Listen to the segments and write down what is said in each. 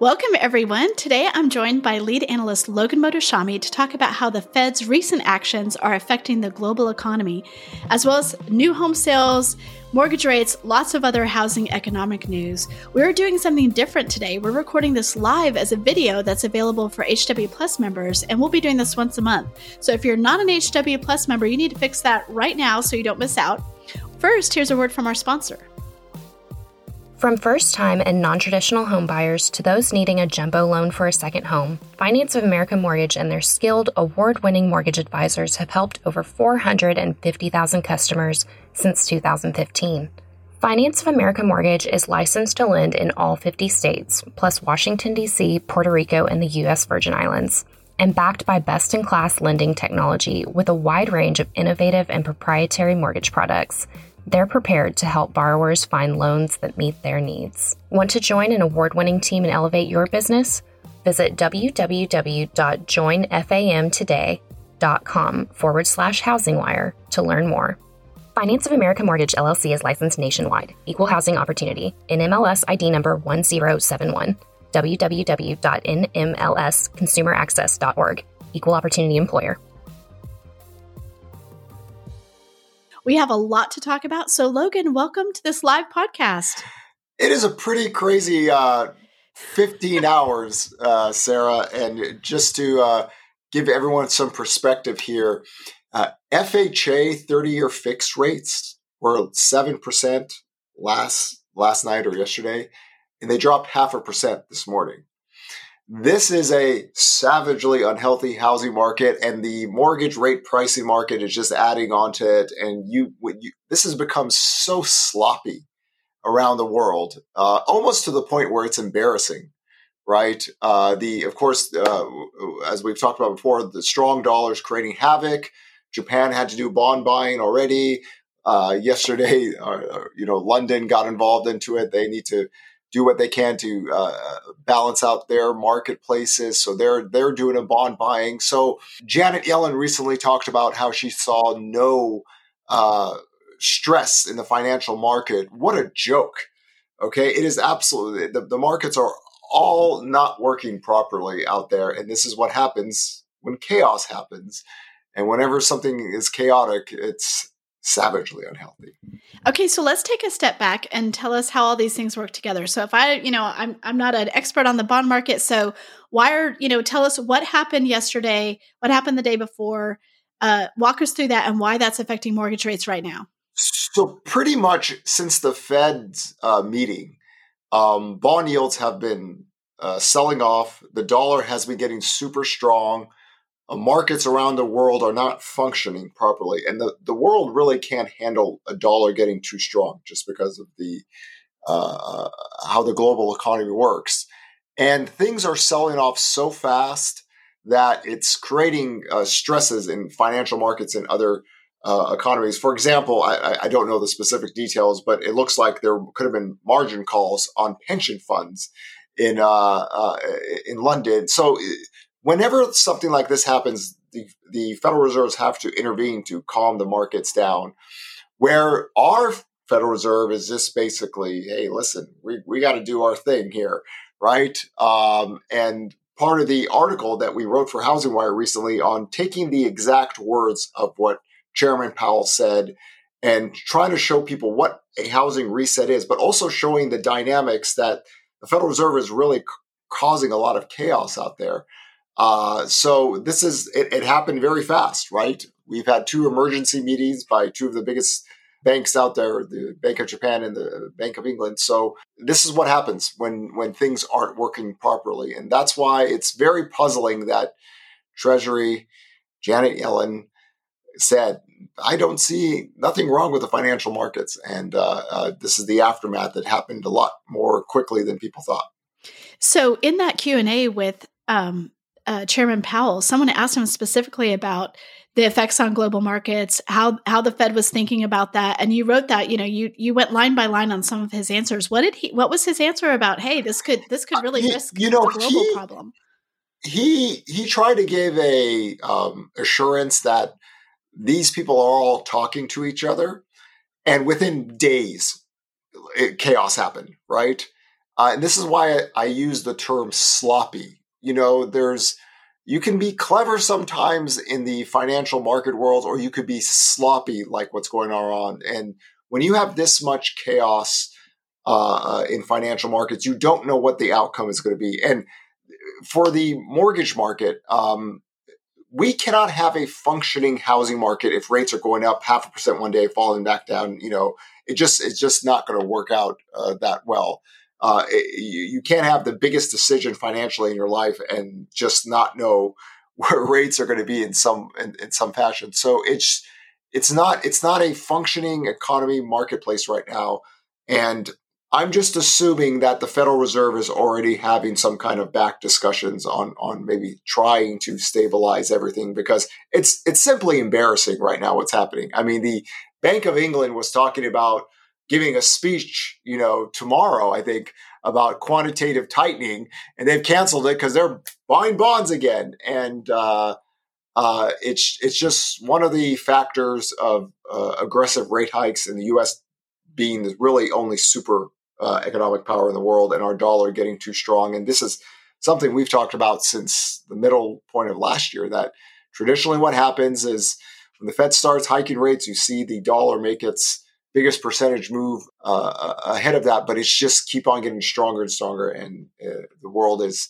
Welcome, everyone. Today I'm joined by lead analyst Logan Mohtashami to talk about how the Fed's recent actions are affecting the global economy, as well as new home sales, mortgage rates, lots of other housing economic news. We're doing something different today. We're recording this live as a video that's available for HW Plus members, and we'll be doing this once a month. So if you're not an HW Plus member, you need to fix that right now so you don't miss out. First, here's a word from our sponsor. From first time and non traditional homebuyers to those needing a jumbo loan for a second home, Finance of America Mortgage and their skilled, award winning mortgage advisors have helped over 450,000 customers since 2015. Finance of America Mortgage is licensed to lend in all 50 states, plus Washington, D.C., Puerto Rico, and the U.S. Virgin Islands, and backed by best in class lending technology with a wide range of innovative and proprietary mortgage products they're prepared to help borrowers find loans that meet their needs. Want to join an award winning team and elevate your business? Visit www.joinfamtoday.com forward slash housingwire to learn more. Finance of America Mortgage LLC is licensed nationwide. Equal housing opportunity. NMLS ID number 1071. www.nmlsconsumeraccess.org. Equal opportunity employer. We have a lot to talk about. So, Logan, welcome to this live podcast. It is a pretty crazy uh, 15 hours, uh, Sarah. And just to uh, give everyone some perspective here, uh, FHA 30 year fixed rates were 7% last, last night or yesterday, and they dropped half a percent this morning. This is a savagely unhealthy housing market, and the mortgage rate pricing market is just adding onto it. And you, you this has become so sloppy around the world, uh, almost to the point where it's embarrassing, right? Uh, the, of course, uh, as we've talked about before, the strong dollar is creating havoc. Japan had to do bond buying already. Uh, yesterday, uh, you know, London got involved into it. They need to do what they can to uh, balance out their marketplaces. So they're they're doing a bond buying. So Janet Yellen recently talked about how she saw no uh, stress in the financial market. What a joke! Okay, it is absolutely the, the markets are all not working properly out there, and this is what happens when chaos happens. And whenever something is chaotic, it's savagely unhealthy. Okay, so let's take a step back and tell us how all these things work together. So if I, you know, I'm I'm not an expert on the bond market, so why are, you know, tell us what happened yesterday, what happened the day before, uh, walk us through that and why that's affecting mortgage rates right now. So pretty much since the Fed's uh, meeting, um, bond yields have been uh, selling off. The dollar has been getting super strong markets around the world are not functioning properly. And the, the world really can't handle a dollar getting too strong just because of the uh, how the global economy works. And things are selling off so fast that it's creating uh, stresses in financial markets and other uh, economies. For example, I, I, don't know the specific details, but it looks like there could have been margin calls on pension funds in uh, uh, in London. So whenever something like this happens, the, the Federal Reserves have to intervene to calm the markets down. Where our Federal Reserve is just basically, hey, listen, we, we got to do our thing here, right? Um, and part of the article that we wrote for Housing Wire recently on taking the exact words of what Chairman Powell said and trying to show people what a housing reset is, but also showing the dynamics that the Federal Reserve is really c- causing a lot of chaos out there. Uh, so this is it, it, happened very fast, right? We've had two emergency meetings by two of the biggest banks out there, the Bank of Japan and the Bank of England. So this is what happens when when things aren't working properly, and that's why it's very puzzling that Treasury Janet Yellen said, "I don't see nothing wrong with the financial markets," and uh, uh, this is the aftermath that happened a lot more quickly than people thought. So in that Q and A with um, uh, Chairman Powell, someone asked him specifically about the effects on global markets, how how the Fed was thinking about that, and you wrote that. You know, you you went line by line on some of his answers. What did he? What was his answer about? Hey, this could this could really uh, risk you know, global he, problem. He he tried to give a um, assurance that these people are all talking to each other, and within days, it, chaos happened. Right, uh, and this is why I, I use the term sloppy. You know, there's you can be clever sometimes in the financial market world, or you could be sloppy like what's going on. And when you have this much chaos uh, uh, in financial markets, you don't know what the outcome is going to be. And for the mortgage market, um, we cannot have a functioning housing market if rates are going up half a percent one day, falling back down. You know, it just it's just not going to work out uh, that well uh, you, you can't have the biggest decision financially in your life and just not know where rates are going to be in some in, in some fashion. So it's it's not it's not a functioning economy marketplace right now, and I'm just assuming that the Federal Reserve is already having some kind of back discussions on on maybe trying to stabilize everything because it's it's simply embarrassing right now what's happening. I mean, the Bank of England was talking about giving a speech, you know, tomorrow, I think, about quantitative tightening, and they've canceled it because they're buying bonds again. And uh, uh, it's it's just one of the factors of uh, aggressive rate hikes in the U.S. being the really only super uh, economic power in the world, and our dollar getting too strong. And this is something we've talked about since the middle point of last year. That traditionally, what happens is when the Fed starts hiking rates, you see the dollar make its biggest percentage move uh, ahead of that, but it's just keep on getting stronger and stronger, and uh, the world is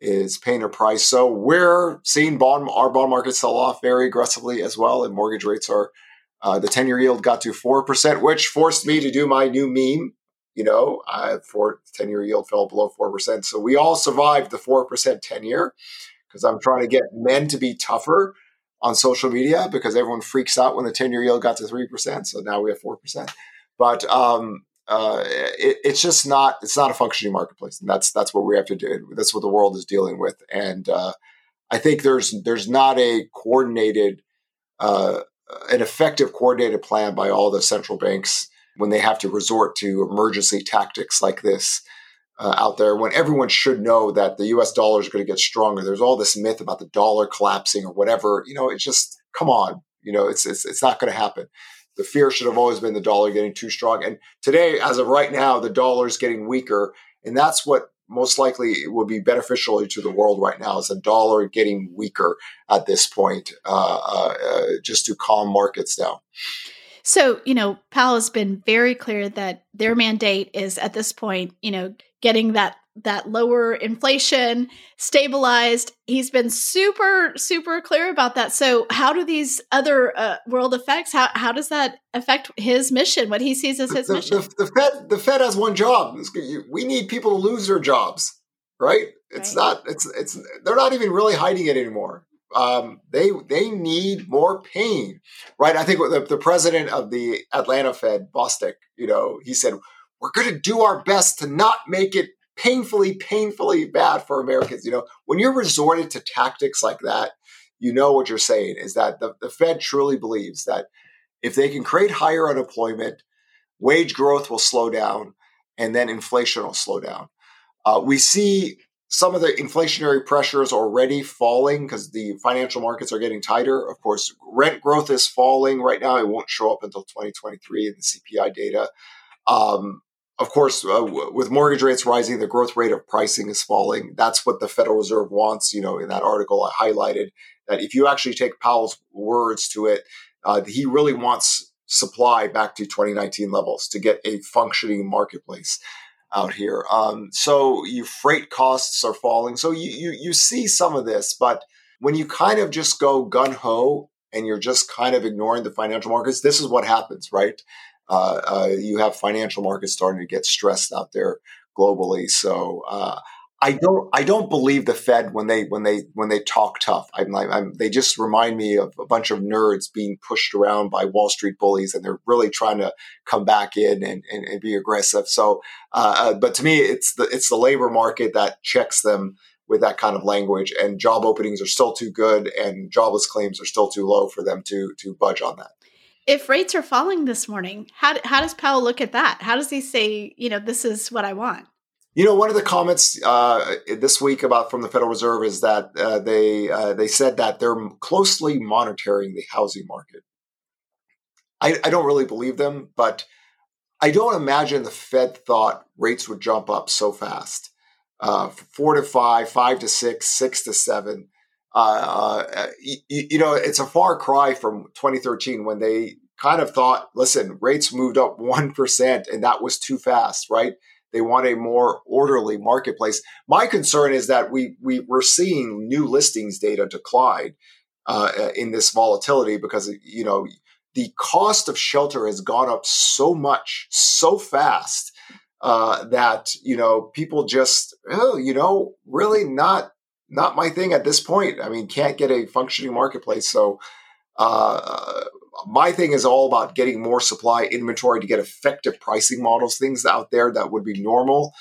is paying a price. So we're seeing bond our bond market sell off very aggressively as well, and mortgage rates are uh, the ten year yield got to four percent, which forced me to do my new meme. You know, uh, for ten year yield fell below four percent, so we all survived the four percent ten year because I'm trying to get men to be tougher on social media because everyone freaks out when the 10 year yield got to 3%. So now we have 4%. But um, uh, it, it's just not it's not a functioning marketplace, and that's that's what we have to do. That's what the world is dealing with, and uh, I think there's there's not a coordinated, uh, an effective coordinated plan by all the central banks when they have to resort to emergency tactics like this uh, out there when everyone should know that the US dollar is going to get stronger. There's all this myth about the dollar collapsing or whatever. You know, it's just, come on. You know, it's, it's, it's not going to happen. The fear should have always been the dollar getting too strong. And today, as of right now, the dollar is getting weaker. And that's what most likely will be beneficial to the world right now is the dollar getting weaker at this point, uh, uh, uh just to calm markets down. So, you know, Powell has been very clear that their mandate is at this point, you know, getting that that lower inflation stabilized. He's been super super clear about that. So, how do these other uh, world effects how how does that affect his mission? What he sees as his the, mission? The, the, Fed the Fed has one job. We need people to lose their jobs, right? It's right. not. It's it's. They're not even really hiding it anymore. Um, they they need more pain, right? I think the, the president of the Atlanta Fed, Bostic, you know, he said we're going to do our best to not make it painfully, painfully bad for Americans. You know, when you're resorted to tactics like that, you know what you're saying is that the, the Fed truly believes that if they can create higher unemployment, wage growth will slow down, and then inflation will slow down. Uh, we see some of the inflationary pressures already falling because the financial markets are getting tighter. Of course, rent growth is falling right now. It won't show up until 2023 in the CPI data. Um, of course, uh, w- with mortgage rates rising, the growth rate of pricing is falling. That's what the Federal Reserve wants. You know, in that article, I highlighted that if you actually take Powell's words to it, uh, he really wants supply back to 2019 levels to get a functioning marketplace out here. Um, so you freight costs are falling. So you, you you see some of this, but when you kind of just go gun ho and you're just kind of ignoring the financial markets, this is what happens, right? uh, uh, you have financial markets starting to get stressed out there globally. So uh, I don't I don't believe the Fed when they when they when they talk tough. I'm, I'm, they just remind me of a bunch of nerds being pushed around by Wall Street bullies, and they're really trying to come back in and, and, and be aggressive. So, uh, uh, but to me, it's the it's the labor market that checks them with that kind of language. And job openings are still too good, and jobless claims are still too low for them to to budge on that. If rates are falling this morning, how how does Powell look at that? How does he say, you know, this is what I want? You know, one of the comments uh, this week about from the Federal Reserve is that uh, they uh, they said that they're closely monitoring the housing market. I, I don't really believe them, but I don't imagine the Fed thought rates would jump up so fast. Uh, four to five, five to six, six to seven. Uh, uh, you, you know, it's a far cry from 2013 when they kind of thought, listen, rates moved up 1% and that was too fast, right? They want a more orderly marketplace. My concern is that we, we we're seeing new listings data decline uh, in this volatility because you know the cost of shelter has gone up so much so fast uh, that you know people just oh you know really not not my thing at this point. I mean, can't get a functioning marketplace. So uh, my thing is all about getting more supply inventory to get effective pricing models, things out there that would be normal.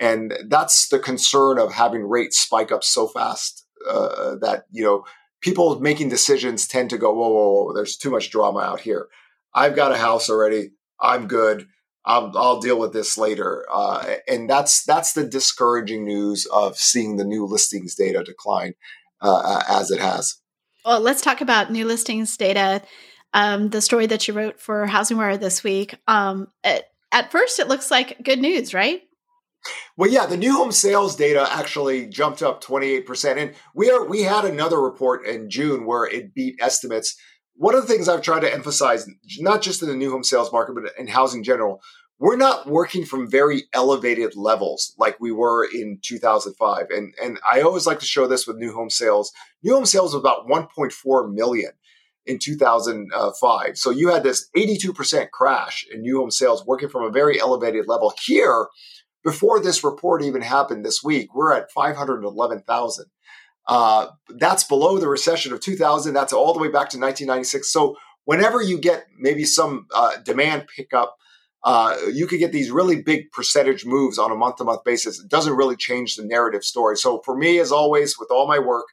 And that's the concern of having rates spike up so fast uh, that, you know, people making decisions tend to go, whoa, whoa, whoa, there's too much drama out here. I've got a house already. I'm good. I'll, I'll deal with this later. Uh, and that's that's the discouraging news of seeing the new listings data decline uh, as it has. Well, let's talk about new listings data um, the story that you wrote for HousingWire this week. Um, at, at first, it looks like good news, right? Well, yeah, the new home sales data actually jumped up 28%. And we are we had another report in June where it beat estimates. One of the things I've tried to emphasize, not just in the new home sales market, but in housing general, we're not working from very elevated levels like we were in 2005. And, and I always like to show this with new home sales. New home sales was about 1.4 million in 2005. So you had this 82% crash in new home sales working from a very elevated level. Here, before this report even happened this week, we're at 511,000. Uh, that's below the recession of 2000. That's all the way back to 1996. So whenever you get maybe some uh, demand pickup, uh, you could get these really big percentage moves on a month to month basis. It doesn't really change the narrative story. So for me, as always, with all my work,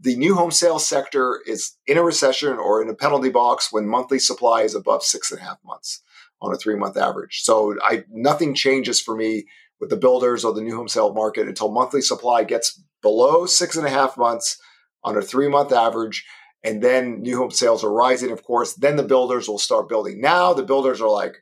the new home sales sector is in a recession or in a penalty box when monthly supply is above six and a half months on a three month average. So I nothing changes for me with the builders or the new home sale market until monthly supply gets below six and a half months on a three month average. And then new home sales are rising, of course. Then the builders will start building. Now the builders are like,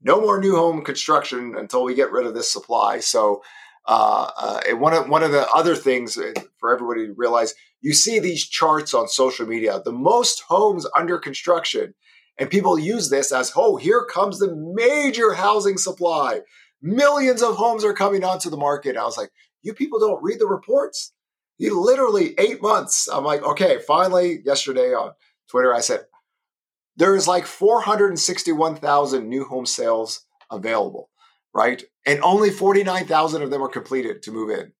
no more new home construction until we get rid of this supply. So uh, uh, and one of one of the other things uh, for everybody to realize, you see these charts on social media, the most homes under construction, and people use this as, oh, here comes the major housing supply. Millions of homes are coming onto the market. I was like, you people don't read the reports. You literally eight months. I'm like, okay, finally, yesterday on Twitter, I said, there is like 461,000 new home sales available right? And only 49,000 of them are completed to move in.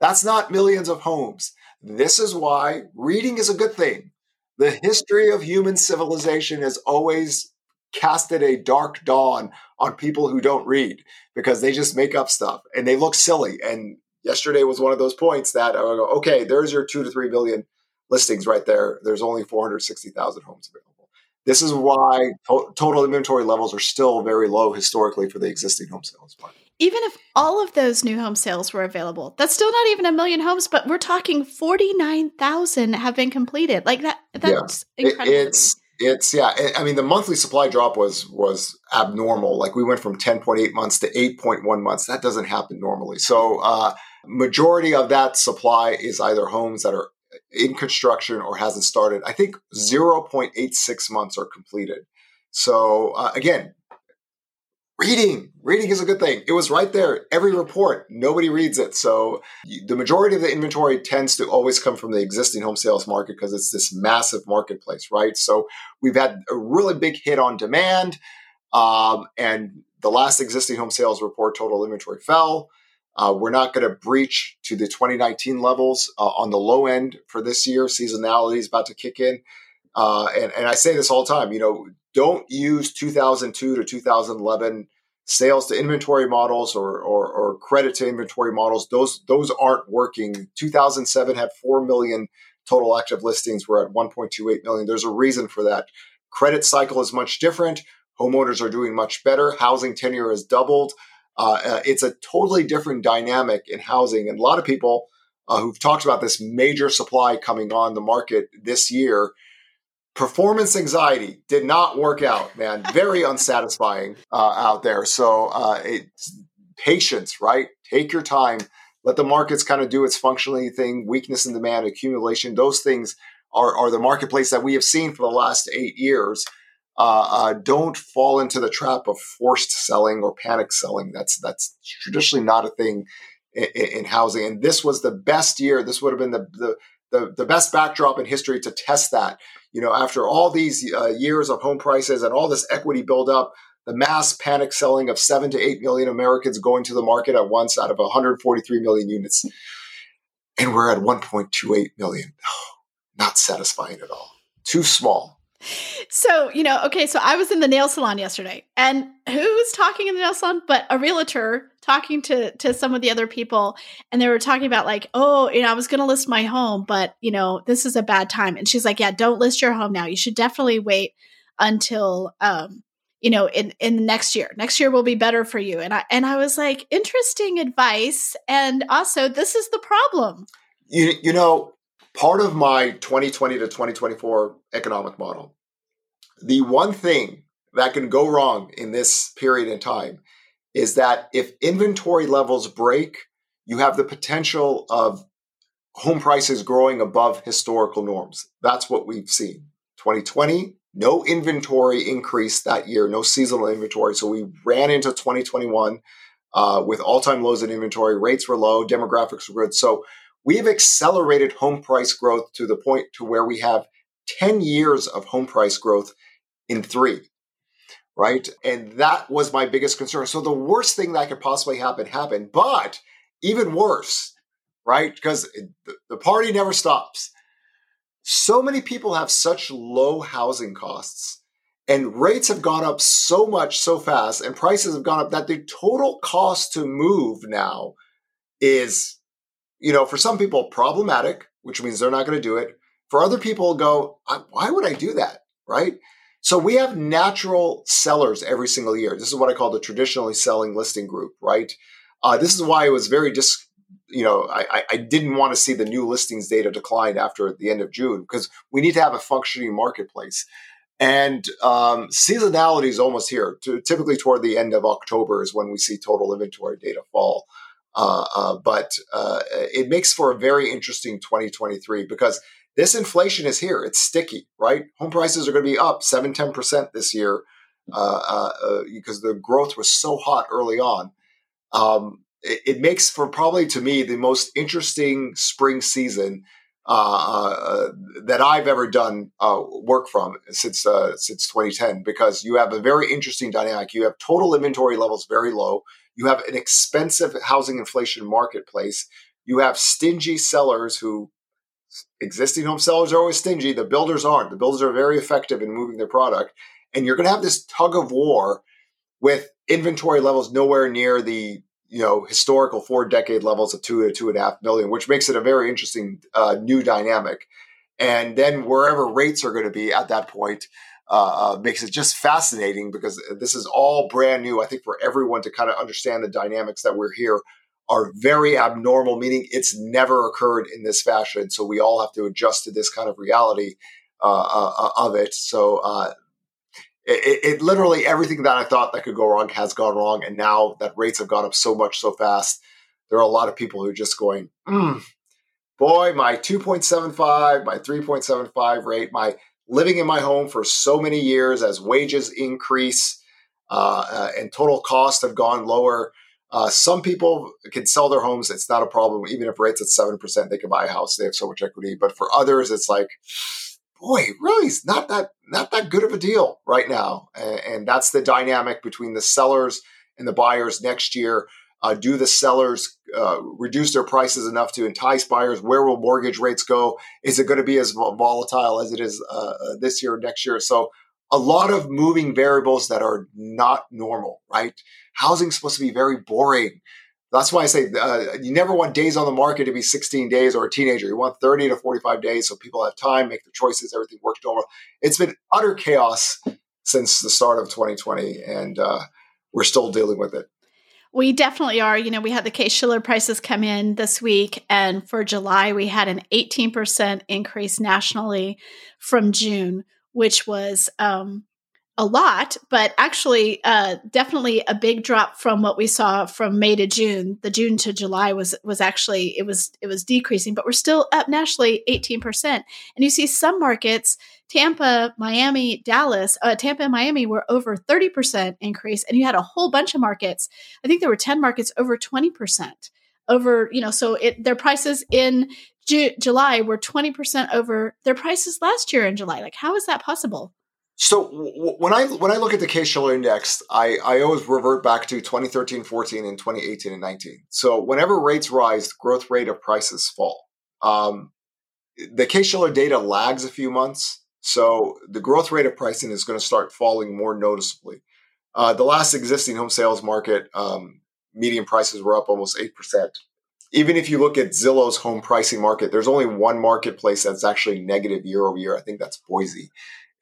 That's not millions of homes. This is why reading is a good thing. The history of human civilization has always casted a dark dawn on people who don't read because they just make up stuff and they look silly. And yesterday was one of those points that I go, okay, there's your two to three billion listings right there. There's only 460,000 homes available. This is why to- total inventory levels are still very low historically for the existing home sales market. Even if all of those new home sales were available, that's still not even a million homes, but we're talking 49,000 have been completed. Like that that's yeah. incredible. It, it's it's yeah, I mean the monthly supply drop was was abnormal. Like we went from 10.8 months to 8.1 months. That doesn't happen normally. So uh majority of that supply is either homes that are in construction or hasn't started. I think 0.86 months are completed. So uh, again, reading, reading is a good thing. It was right there. Every report, nobody reads it. So the majority of the inventory tends to always come from the existing home sales market because it's this massive marketplace, right? So we've had a really big hit on demand. Um, and the last existing home sales report, total inventory fell. Uh, we're not going to breach to the 2019 levels uh, on the low end for this year. Seasonality is about to kick in. Uh, and, and I say this all the time, you know, don't use 2002 to 2011 sales to inventory models or, or, or credit to inventory models, those those aren't working. 2007 had four million total active listings. We're at 1.28 million. There's a reason for that. Credit cycle is much different. Homeowners are doing much better. Housing tenure has doubled. Uh, uh, it's a totally different dynamic in housing, and a lot of people uh, who've talked about this major supply coming on the market this year performance anxiety did not work out, man. Very unsatisfying uh, out there. So uh, it's patience, right? Take your time. Let the markets kind of do its functioning thing. Weakness in demand, accumulation. Those things are, are the marketplace that we have seen for the last eight years. Uh, uh, don't fall into the trap of forced selling or panic selling. That's that's traditionally not a thing in, in housing. And this was the best year. This would have been the, the the, the best backdrop in history to test that. You know, after all these uh, years of home prices and all this equity buildup, the mass panic selling of seven to eight million Americans going to the market at once out of 143 million units. And we're at 1.28 million. Oh, not satisfying at all. Too small. So, you know, okay, so I was in the nail salon yesterday, and who's talking in the nail salon but a realtor talking to to some of the other people and they were talking about like, "Oh, you know, I was going to list my home, but, you know, this is a bad time." And she's like, "Yeah, don't list your home now. You should definitely wait until um you know in in next year next year will be better for you and i and i was like interesting advice and also this is the problem you, you know part of my 2020 to 2024 economic model, the one thing that can go wrong in this period in time is that if inventory levels break, you have the potential of home prices growing above historical norms. That's what we've seen. 2020, no inventory increase that year, no seasonal inventory. So we ran into 2021 uh, with all time lows in inventory. Rates were low, demographics were good. So we have accelerated home price growth to the point to where we have 10 years of home price growth in three right and that was my biggest concern so the worst thing that could possibly happen happened but even worse right because the party never stops so many people have such low housing costs and rates have gone up so much so fast and prices have gone up that the total cost to move now is you know, for some people, problematic, which means they're not going to do it. For other people, go, why would I do that? Right. So we have natural sellers every single year. This is what I call the traditionally selling listing group, right? Uh, this is why it was very dis, you know, I, I didn't want to see the new listings data decline after the end of June because we need to have a functioning marketplace. And um, seasonality is almost here. Typically, toward the end of October is when we see total inventory data fall. Uh, uh, but uh, it makes for a very interesting 2023 because this inflation is here. It's sticky, right? Home prices are going to be up 7, 10% this year uh, uh, because the growth was so hot early on. Um, it, it, makes for probably to me the most interesting spring season that I've ever done work from since since 2010 because you have a very interesting dynamic. You have total inventory levels very low you have an expensive housing inflation marketplace. You have stingy sellers who existing home sellers are always stingy. The builders aren't. The builders are very effective in moving their product. And you're going to have this tug of war with inventory levels nowhere near the you know historical four decade levels of two to two and a half million, which makes it a very interesting uh, new dynamic. And then wherever rates are going to be at that point, uh, uh, makes it just fascinating because this is all brand new. I think for everyone to kind of understand the dynamics that we're here are very abnormal, meaning it's never occurred in this fashion. So we all have to adjust to this kind of reality uh, uh, uh of it. So uh, it, it, literally everything that I thought that could go wrong has gone wrong, and now that rates have gone up so much so fast, there are a lot of people who are just going, mm, "Boy, my 2.75, my 3.75 rate, my living in my home for so many years as wages increase uh, uh, and total costs have gone lower. Uh, some people can sell their homes. It's not a problem. Even if rates at 7%, they can buy a house. They have so much equity. But for others, it's like, boy, really, it's not that, not that good of a deal right now. And, and that's the dynamic between the sellers and the buyers next year. Uh, do the sellers uh, reduce their prices enough to entice buyers? Where will mortgage rates go? Is it going to be as volatile as it is uh, uh, this year or next year? So a lot of moving variables that are not normal, right? Housing's supposed to be very boring. That's why I say uh, you never want days on the market to be 16 days or a teenager. You want 30 to 45 days so people have time, make their choices, everything works normal. It's been utter chaos since the start of 2020, and uh, we're still dealing with it. We definitely are. You know, we had the Case Shiller prices come in this week, and for July, we had an 18% increase nationally from June, which was um, a lot, but actually, uh, definitely a big drop from what we saw from May to June. The June to July was was actually it was it was decreasing, but we're still up nationally eighteen percent. And you see some markets, Tampa, Miami, Dallas, uh, Tampa and Miami were over thirty percent increase, and you had a whole bunch of markets. I think there were ten markets over twenty percent over. You know, so it their prices in Ju- July were twenty percent over their prices last year in July. Like, how is that possible? So w- when I when I look at the Case Shiller Index, I, I always revert back to 2013, 14, and 2018 and 19. So whenever rates rise, growth rate of prices fall. Um, the Case Shiller data lags a few months, so the growth rate of pricing is going to start falling more noticeably. Uh, the last existing home sales market, um, median prices were up almost eight percent. Even if you look at Zillow's home pricing market, there's only one marketplace that's actually negative year over year. I think that's Boise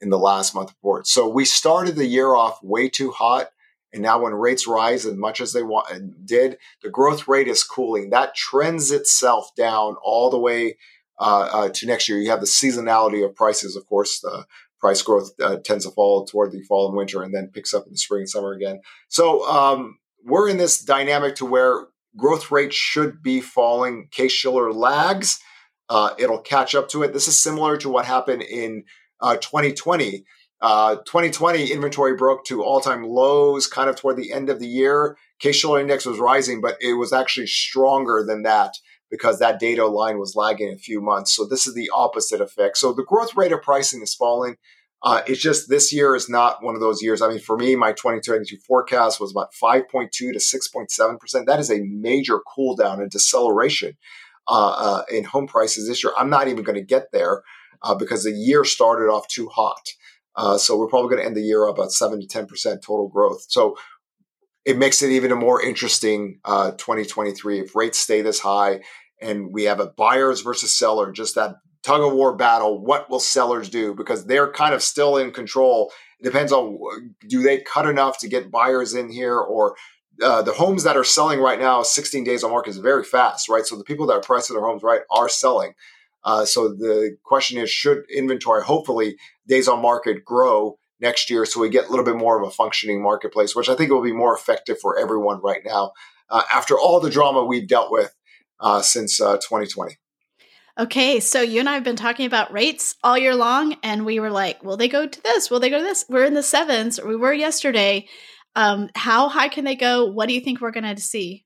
in the last month report. So we started the year off way too hot. And now when rates rise as much as they want, did, the growth rate is cooling. That trends itself down all the way uh, uh, to next year. You have the seasonality of prices. Of course, the price growth uh, tends to fall toward the fall and winter and then picks up in the spring and summer again. So um, we're in this dynamic to where growth rate should be falling. Case Shiller lags. Uh, it'll catch up to it. This is similar to what happened in 2020. Uh, 2020 uh, inventory broke to all-time lows kind of toward the end of the year. Case-Shiller index was rising, but it was actually stronger than that because that data line was lagging a few months. So this is the opposite effect. So the growth rate of pricing is falling. Uh, it's just this year is not one of those years. I mean, for me, my 2022 forecast was about 5.2 to 6.7%. That is a major cool down and deceleration uh, uh, in home prices this year. I'm not even going to get there uh, because the year started off too hot. Uh, so we're probably going to end the year about seven to ten percent total growth. So it makes it even a more interesting uh, 2023 if rates stay this high and we have a buyers versus seller, just that tug of war battle. What will sellers do? Because they're kind of still in control. It depends on do they cut enough to get buyers in here or uh, the homes that are selling right now, 16 days on market is very fast, right? So the people that are pricing their homes right are selling. Uh, so the question is, should inventory, hopefully, days on market grow next year so we get a little bit more of a functioning marketplace, which I think will be more effective for everyone right now uh, after all the drama we've dealt with uh, since 2020. Uh, okay, so you and I have been talking about rates all year long, and we were like, will they go to this? Will they go to this? We're in the sevens, we were yesterday. Um, how high can they go? What do you think we're going to see?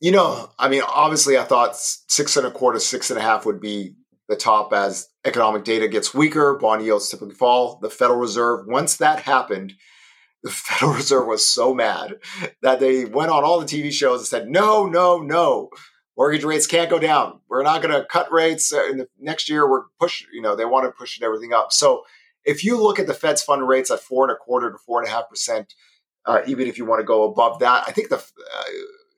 You know, I mean, obviously, I thought six and a quarter, six and a half would be the top as economic data gets weaker, bond yields typically fall. The Federal Reserve, once that happened, the Federal Reserve was so mad that they went on all the TV shows and said, no, no, no, mortgage rates can't go down. We're not going to cut rates uh, in the next year. We're pushing, you know, they want to push everything up. So if you look at the Fed's fund rates at four and a quarter to four and a half percent, uh, even if you want to go above that, I think the uh,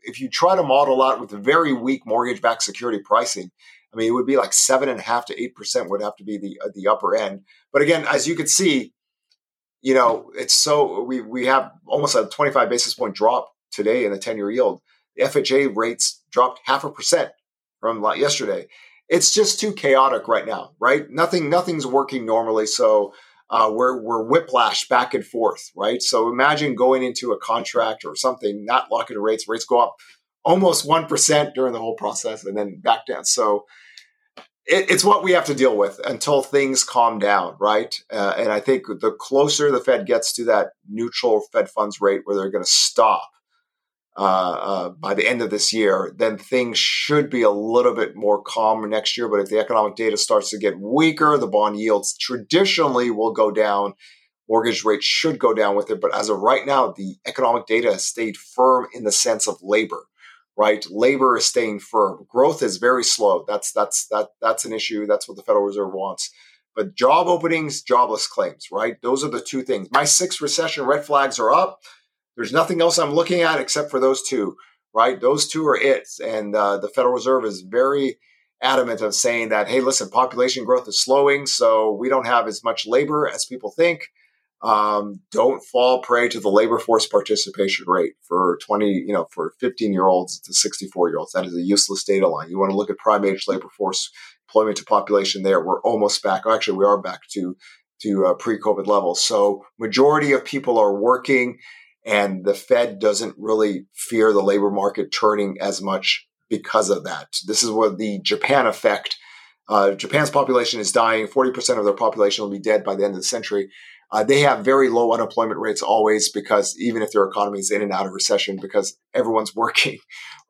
if you try to model out with very weak mortgage-backed security pricing, I mean, it would be like seven and a half to eight percent would have to be the uh, the upper end. But again, as you can see, you know, it's so we we have almost a 25 basis point drop today in the 10 year yield. The FHA rates dropped half a percent from yesterday. It's just too chaotic right now, right? Nothing nothing's working normally. So uh, we're we're whiplash back and forth, right? So imagine going into a contract or something, not locking the rates. Rates go up almost one percent during the whole process, and then back down. So it, it's what we have to deal with until things calm down, right? Uh, and I think the closer the Fed gets to that neutral Fed funds rate, where they're going to stop, uh, uh, by the end of this year, then things should be a little bit more calm next year. But if the economic data starts to get weaker, the bond yields traditionally will go down. Mortgage rates should go down with it. But as of right now, the economic data has stayed firm in the sense of labor, right? Labor is staying firm. Growth is very slow. That's that's that that's an issue. That's what the Federal Reserve wants. But job openings, jobless claims, right? Those are the two things. My six recession red flags are up. There's nothing else I'm looking at except for those two, right? Those two are it. And uh, the Federal Reserve is very adamant of saying that, hey, listen, population growth is slowing, so we don't have as much labor as people think. Um, don't fall prey to the labor force participation rate for 20, you know, for 15 year olds to 64 year olds. That is a useless data line. You want to look at prime age labor force employment to population there. We're almost back. Actually, we are back to to uh, pre-COVID levels. So majority of people are working, and the Fed doesn't really fear the labor market turning as much because of that. This is what the Japan effect. Uh, Japan's population is dying. 40% of their population will be dead by the end of the century. Uh, they have very low unemployment rates always because even if their economy is in and out of recession, because everyone's working,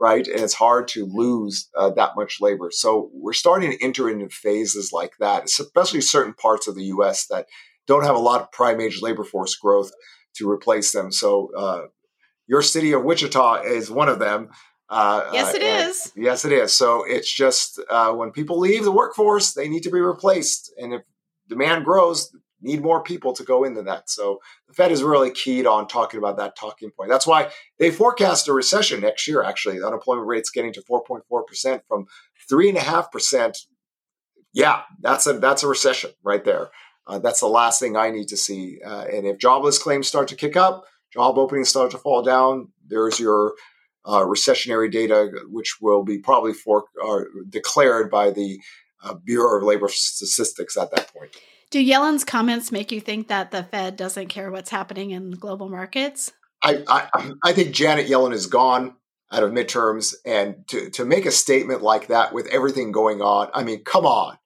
right? And it's hard to lose uh, that much labor. So we're starting to enter into phases like that, especially certain parts of the U.S. that don't have a lot of prime age labor force growth to replace them. So uh, your city of Wichita is one of them. Uh, yes, it uh, is. Yes, it is. So it's just uh, when people leave the workforce, they need to be replaced, and if demand grows, need more people to go into that. So the Fed is really keyed on talking about that talking point. That's why they forecast a recession next year. Actually, the unemployment rate's getting to 4.4 percent from three and a half percent. Yeah, that's a that's a recession right there. Uh, that's the last thing I need to see. Uh, and if jobless claims start to kick up, job openings start to fall down, there's your uh, recessionary data, which will be probably for, uh, declared by the uh, Bureau of Labor Statistics at that point. Do Yellen's comments make you think that the Fed doesn't care what's happening in global markets? I, I, I think Janet Yellen is gone out of midterms, and to to make a statement like that with everything going on, I mean, come on,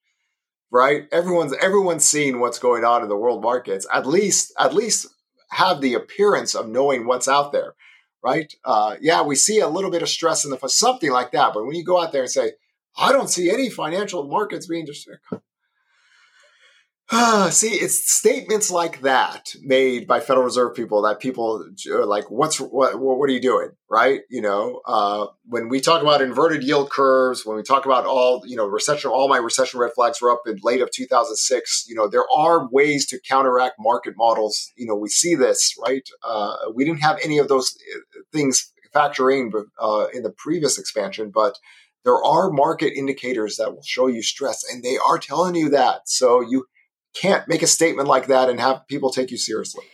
right? Everyone's everyone's seeing what's going on in the world markets. At least at least have the appearance of knowing what's out there right? Uh, yeah, we see a little bit of stress in the something like that. But when you go out there and say, I don't see any financial markets being disturbed. See, it's statements like that made by Federal Reserve people that people are like, "What's what? What are you doing?" Right? You know, uh, when we talk about inverted yield curves, when we talk about all you know recession, all my recession red flags were up in late of 2006. You know, there are ways to counteract market models. You know, we see this right. Uh, we didn't have any of those uh, things factoring uh, in the previous expansion, but there are market indicators that will show you stress, and they are telling you that. So you can't make a statement like that and have people take you seriously.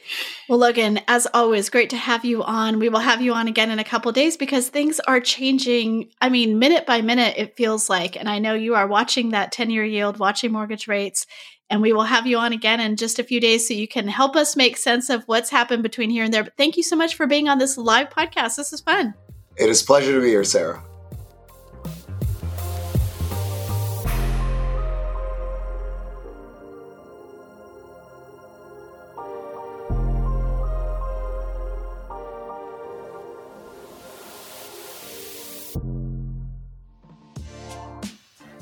Well, Logan, as always, great to have you on. We will have you on again in a couple days because things are changing. I mean, minute by minute, it feels like. And I know you are watching that 10 year yield, watching mortgage rates. And we will have you on again in just a few days so you can help us make sense of what's happened between here and there. But thank you so much for being on this live podcast. This is fun. It is pleasure to be here, Sarah.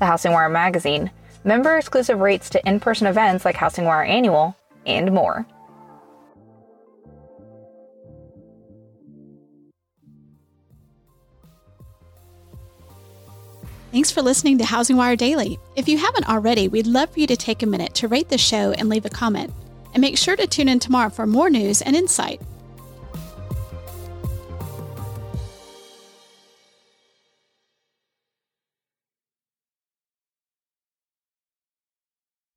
the Housing Wire magazine, member exclusive rates to in person events like Housing Wire Annual, and more. Thanks for listening to Housing Wire Daily. If you haven't already, we'd love for you to take a minute to rate the show and leave a comment. And make sure to tune in tomorrow for more news and insight.